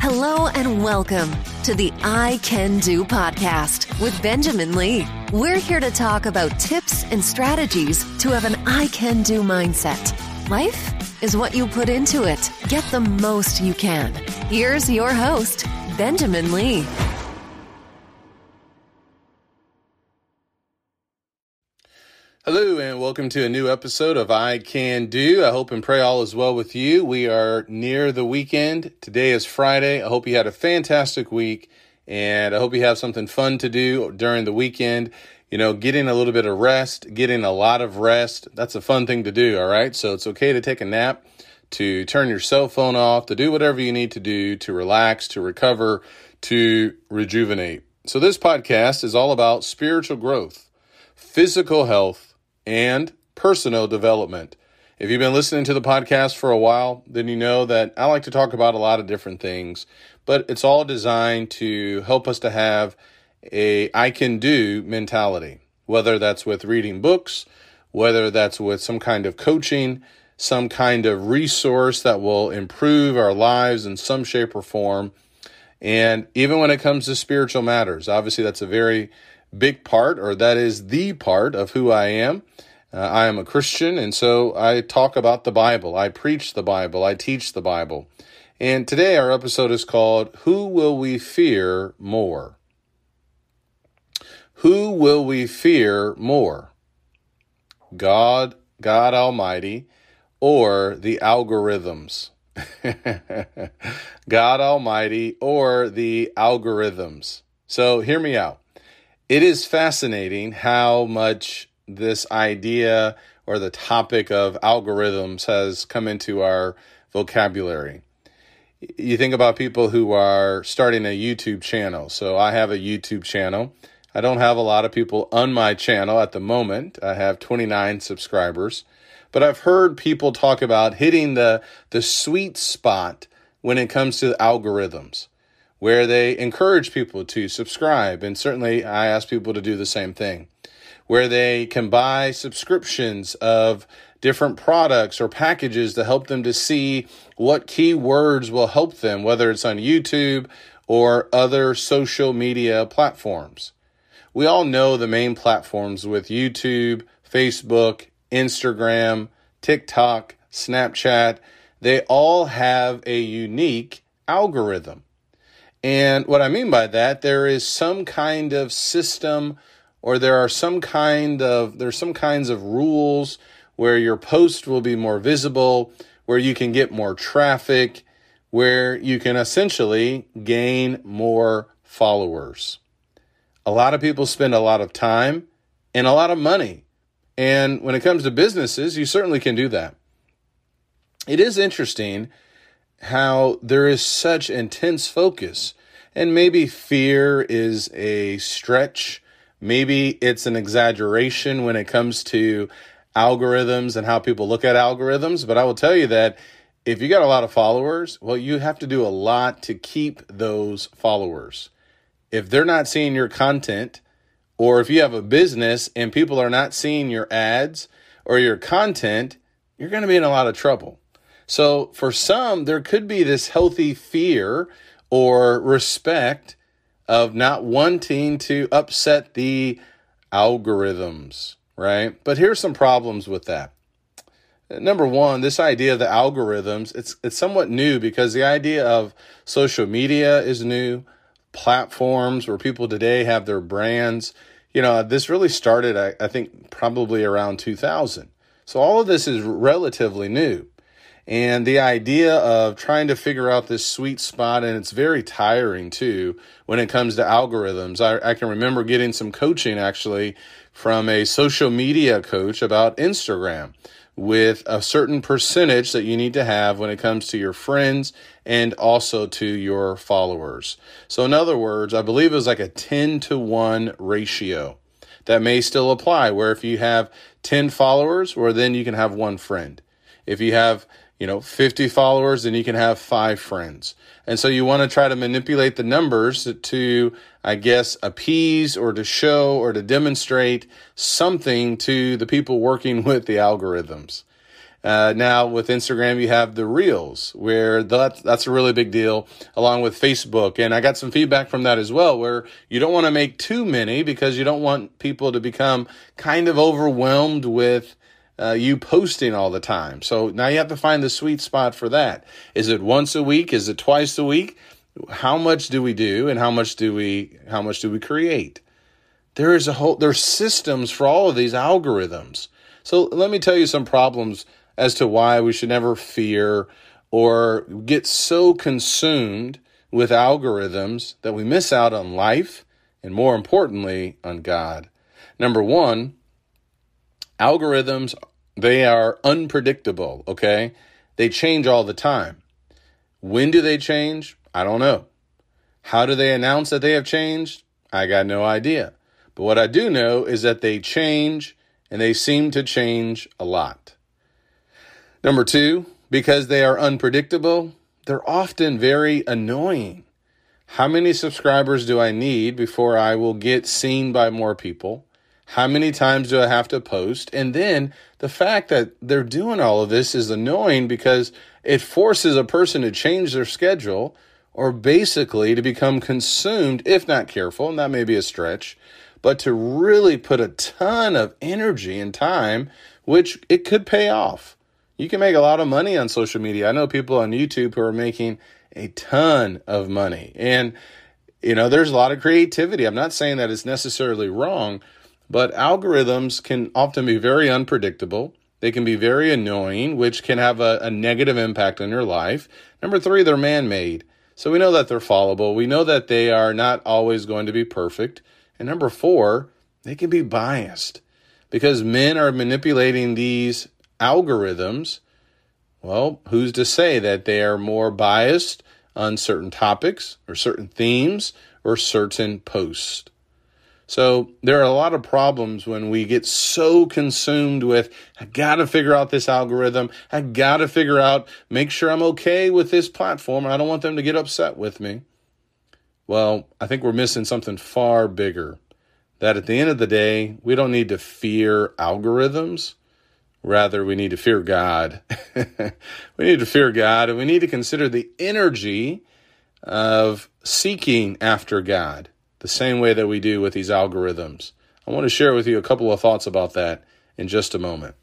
Hello and welcome to the I Can Do podcast with Benjamin Lee. We're here to talk about tips and strategies to have an I Can Do mindset. Life is what you put into it. Get the most you can. Here's your host, Benjamin Lee. Hello, and welcome to a new episode of I Can Do. I hope and pray all is well with you. We are near the weekend. Today is Friday. I hope you had a fantastic week, and I hope you have something fun to do during the weekend. You know, getting a little bit of rest, getting a lot of rest, that's a fun thing to do, all right? So it's okay to take a nap, to turn your cell phone off, to do whatever you need to do to relax, to recover, to rejuvenate. So this podcast is all about spiritual growth, physical health, and personal development. If you've been listening to the podcast for a while, then you know that I like to talk about a lot of different things, but it's all designed to help us to have a I can do mentality, whether that's with reading books, whether that's with some kind of coaching, some kind of resource that will improve our lives in some shape or form. And even when it comes to spiritual matters, obviously that's a very big part, or that is the part of who I am. Uh, I am a Christian, and so I talk about the Bible. I preach the Bible. I teach the Bible. And today our episode is called Who Will We Fear More? Who will we fear more? God, God Almighty, or the algorithms? God Almighty or the algorithms. So hear me out it is fascinating how much this idea or the topic of algorithms has come into our vocabulary. You think about people who are starting a YouTube channel. So I have a YouTube channel. I don't have a lot of people on my channel at the moment. I have 29 subscribers. But I've heard people talk about hitting the, the sweet spot when it comes to algorithms where they encourage people to subscribe. And certainly I ask people to do the same thing, where they can buy subscriptions of different products or packages to help them to see what keywords will help them, whether it's on YouTube or other social media platforms. We all know the main platforms with YouTube, Facebook, Instagram, TikTok, Snapchat. They all have a unique algorithm. And what I mean by that, there is some kind of system or there are some kind of there's some kinds of rules where your post will be more visible, where you can get more traffic, where you can essentially gain more followers. A lot of people spend a lot of time and a lot of money. And when it comes to businesses, you certainly can do that. It is interesting how there is such intense focus. And maybe fear is a stretch. Maybe it's an exaggeration when it comes to algorithms and how people look at algorithms. But I will tell you that if you got a lot of followers, well, you have to do a lot to keep those followers. If they're not seeing your content, or if you have a business and people are not seeing your ads or your content, you're going to be in a lot of trouble. So for some, there could be this healthy fear or respect of not wanting to upset the algorithms, right? But here's some problems with that. Number one, this idea of the algorithms, it's it's somewhat new because the idea of social media is new, platforms where people today have their brands. You know, this really started, I, I think, probably around 2000. So all of this is relatively new. And the idea of trying to figure out this sweet spot, and it's very tiring too when it comes to algorithms. I, I can remember getting some coaching actually from a social media coach about Instagram with a certain percentage that you need to have when it comes to your friends and also to your followers. So, in other words, I believe it was like a 10 to 1 ratio that may still apply, where if you have 10 followers, or then you can have one friend. If you have you know, 50 followers, then you can have five friends. And so you want to try to manipulate the numbers to, I guess, appease or to show or to demonstrate something to the people working with the algorithms. Uh, now with Instagram, you have the Reels, where that, that's a really big deal, along with Facebook. And I got some feedback from that as well, where you don't want to make too many because you don't want people to become kind of overwhelmed with uh, you posting all the time. So now you have to find the sweet spot for that. Is it once a week? Is it twice a week? How much do we do, and how much do we how much do we create? There is a whole there's systems for all of these algorithms. So let me tell you some problems as to why we should never fear or get so consumed with algorithms that we miss out on life and more importantly on God. Number 1, algorithms they are unpredictable, okay? They change all the time. When do they change? I don't know. How do they announce that they have changed? I got no idea. But what I do know is that they change and they seem to change a lot. Number two, because they are unpredictable, they're often very annoying. How many subscribers do I need before I will get seen by more people? How many times do I have to post? And then the fact that they're doing all of this is annoying because it forces a person to change their schedule or basically to become consumed, if not careful, and that may be a stretch, but to really put a ton of energy and time, which it could pay off. You can make a lot of money on social media. I know people on YouTube who are making a ton of money. And, you know, there's a lot of creativity. I'm not saying that it's necessarily wrong, but algorithms can often be very unpredictable. They can be very annoying, which can have a, a negative impact on your life. Number three, they're man made. So we know that they're fallible. We know that they are not always going to be perfect. And number four, they can be biased because men are manipulating these algorithms, well, who's to say that they are more biased on certain topics or certain themes or certain posts? So there are a lot of problems when we get so consumed with, I gotta figure out this algorithm. I gotta figure out, make sure I'm okay with this platform. I don't want them to get upset with me. Well, I think we're missing something far bigger. That at the end of the day, we don't need to fear algorithms. Rather, we need to fear God. we need to fear God and we need to consider the energy of seeking after God the same way that we do with these algorithms. I want to share with you a couple of thoughts about that in just a moment.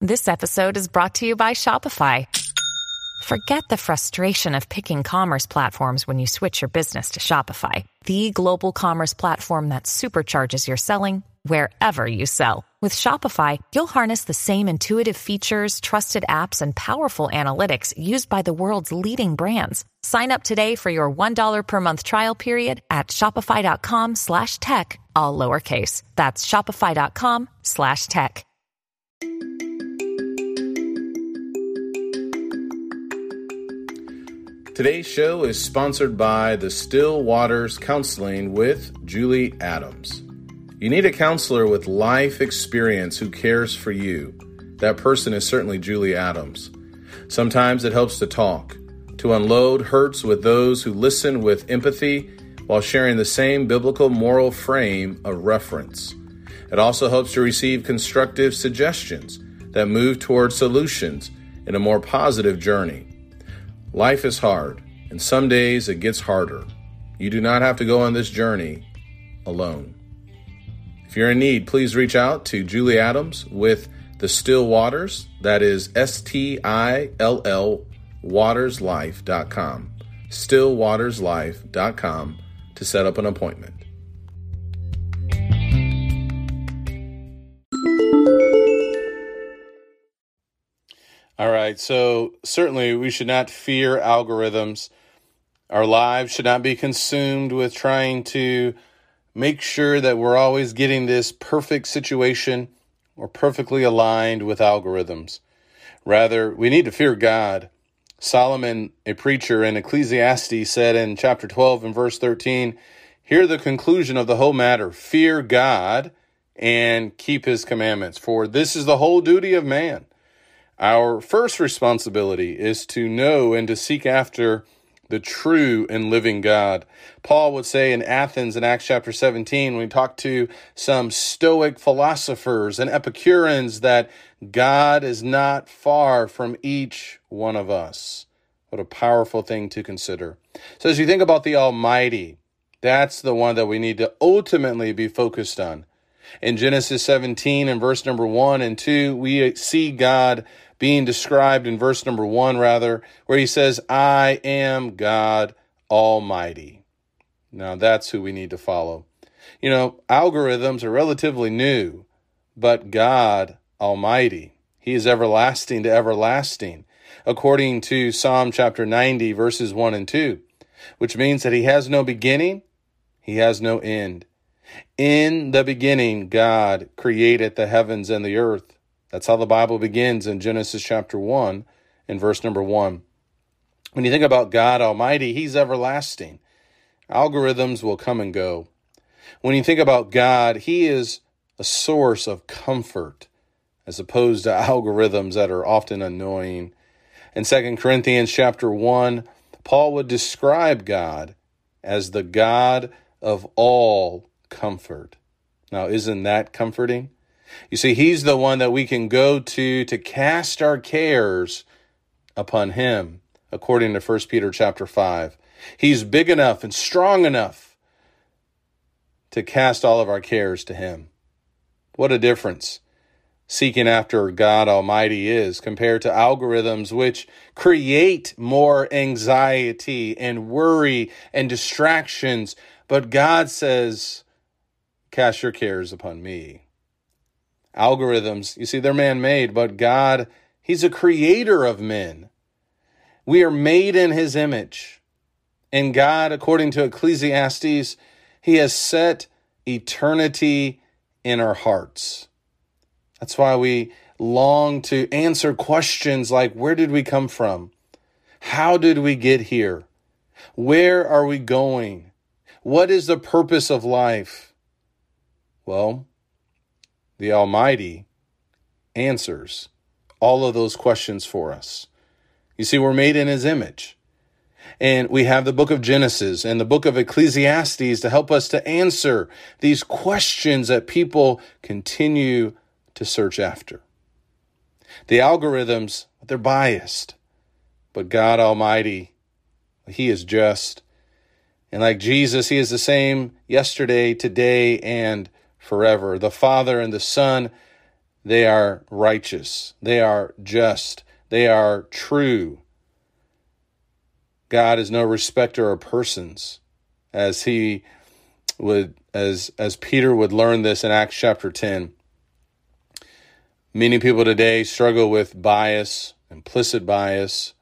This episode is brought to you by Shopify. Forget the frustration of picking commerce platforms when you switch your business to Shopify, the global commerce platform that supercharges your selling wherever you sell. With Shopify, you'll harness the same intuitive features, trusted apps, and powerful analytics used by the world's leading brands. Sign up today for your $1 per month trial period at shopify.com slash tech, all lowercase. That's shopify.com slash tech. Today's show is sponsored by the Still Waters Counseling with Julie Adams. You need a counselor with life experience who cares for you. That person is certainly Julie Adams. Sometimes it helps to talk, to unload hurts with those who listen with empathy while sharing the same biblical moral frame of reference. It also helps to receive constructive suggestions that move toward solutions in a more positive journey. Life is hard, and some days it gets harder. You do not have to go on this journey alone. If you're in need, please reach out to Julie Adams with the Still Waters. That is S T I L L waterslife.com. Stillwaterslife.com to set up an appointment. All right, so certainly we should not fear algorithms. Our lives should not be consumed with trying to make sure that we're always getting this perfect situation or perfectly aligned with algorithms. Rather, we need to fear God. Solomon, a preacher in Ecclesiastes, said in chapter 12 and verse 13, Hear the conclusion of the whole matter fear God and keep his commandments, for this is the whole duty of man. Our first responsibility is to know and to seek after the true and living God. Paul would say in Athens in Acts chapter 17, when he talked to some Stoic philosophers and Epicureans, that God is not far from each one of us. What a powerful thing to consider. So, as you think about the Almighty, that's the one that we need to ultimately be focused on. In Genesis 17 and verse number 1 and 2, we see God being described in verse number 1, rather, where he says, I am God Almighty. Now, that's who we need to follow. You know, algorithms are relatively new, but God Almighty, He is everlasting to everlasting, according to Psalm chapter 90, verses 1 and 2, which means that He has no beginning, He has no end. In the beginning, God created the heavens and the earth. That's how the Bible begins in Genesis chapter 1 and verse number 1. When you think about God Almighty, He's everlasting. Algorithms will come and go. When you think about God, He is a source of comfort as opposed to algorithms that are often annoying. In 2 Corinthians chapter 1, Paul would describe God as the God of all comfort. Now, isn't that comforting? You see, He's the one that we can go to to cast our cares upon Him, according to 1 Peter chapter 5. He's big enough and strong enough to cast all of our cares to Him. What a difference seeking after God Almighty is compared to algorithms which create more anxiety and worry and distractions. But God says, Cast your cares upon me. Algorithms, you see, they're man made, but God, He's a creator of men. We are made in His image. And God, according to Ecclesiastes, He has set eternity in our hearts. That's why we long to answer questions like where did we come from? How did we get here? Where are we going? What is the purpose of life? Well, the Almighty answers all of those questions for us. You see, we're made in His image. And we have the book of Genesis and the book of Ecclesiastes to help us to answer these questions that people continue to search after. The algorithms, they're biased, but God Almighty, He is just. And like Jesus, He is the same yesterday, today, and forever. The Father and the Son, they are righteous, they are just, they are true. God is no respecter of persons, as he would as as Peter would learn this in Acts chapter 10. Many people today struggle with bias, implicit bias,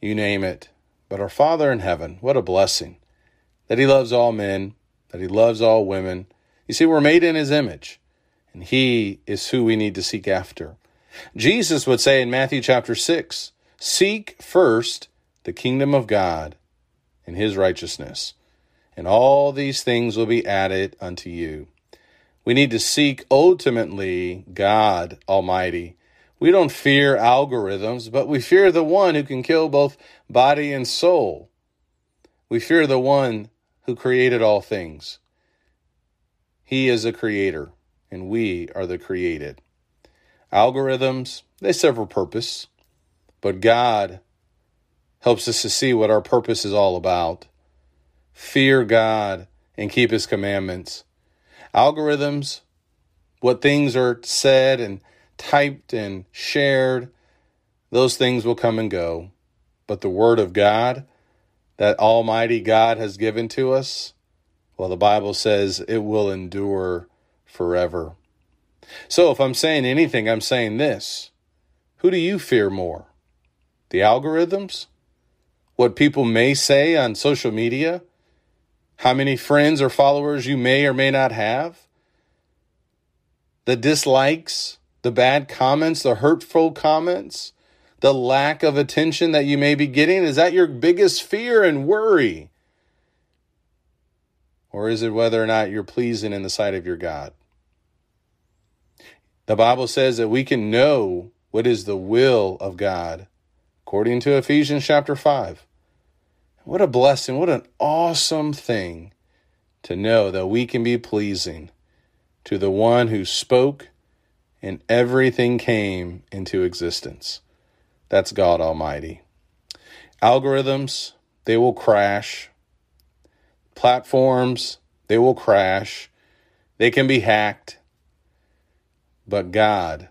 you name it. But our Father in heaven, what a blessing that He loves all men, that He loves all women, you see, we're made in his image, and he is who we need to seek after. Jesus would say in Matthew chapter 6 Seek first the kingdom of God and his righteousness, and all these things will be added unto you. We need to seek ultimately God Almighty. We don't fear algorithms, but we fear the one who can kill both body and soul. We fear the one who created all things. He is a creator, and we are the created. Algorithms, they serve a purpose, but God helps us to see what our purpose is all about. Fear God and keep His commandments. Algorithms, what things are said and typed and shared, those things will come and go. But the Word of God, that Almighty God has given to us, well, the Bible says it will endure forever. So if I'm saying anything, I'm saying this. Who do you fear more? The algorithms? What people may say on social media? How many friends or followers you may or may not have? The dislikes, the bad comments, the hurtful comments, the lack of attention that you may be getting? Is that your biggest fear and worry? Or is it whether or not you're pleasing in the sight of your God? The Bible says that we can know what is the will of God, according to Ephesians chapter 5. What a blessing. What an awesome thing to know that we can be pleasing to the one who spoke and everything came into existence. That's God Almighty. Algorithms, they will crash. Platforms, they will crash. They can be hacked. But God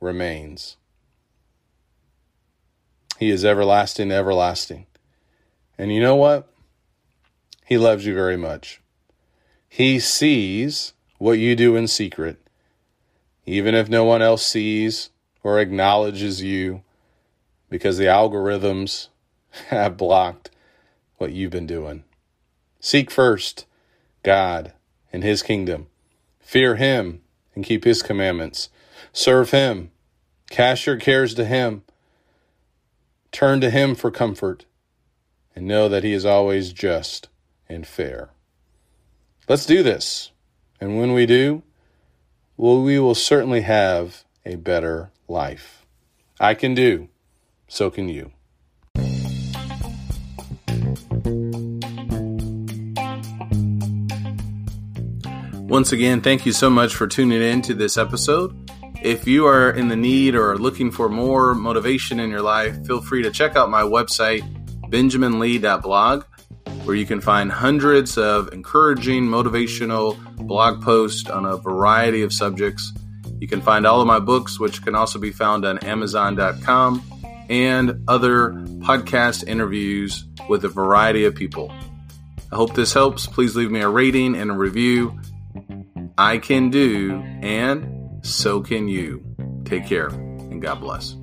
remains. He is everlasting, everlasting. And you know what? He loves you very much. He sees what you do in secret, even if no one else sees or acknowledges you, because the algorithms have blocked what you've been doing. Seek first God and His kingdom. Fear Him and keep His commandments. Serve Him. Cast your cares to Him. Turn to Him for comfort and know that He is always just and fair. Let's do this. And when we do, well, we will certainly have a better life. I can do, so can you. Once again, thank you so much for tuning in to this episode. If you are in the need or looking for more motivation in your life, feel free to check out my website, benjaminlee.blog where you can find hundreds of encouraging, motivational blog posts on a variety of subjects. You can find all of my books, which can also be found on Amazon.com, and other podcast interviews with a variety of people. I hope this helps. Please leave me a rating and a review. I can do, and so can you. Take care, and God bless.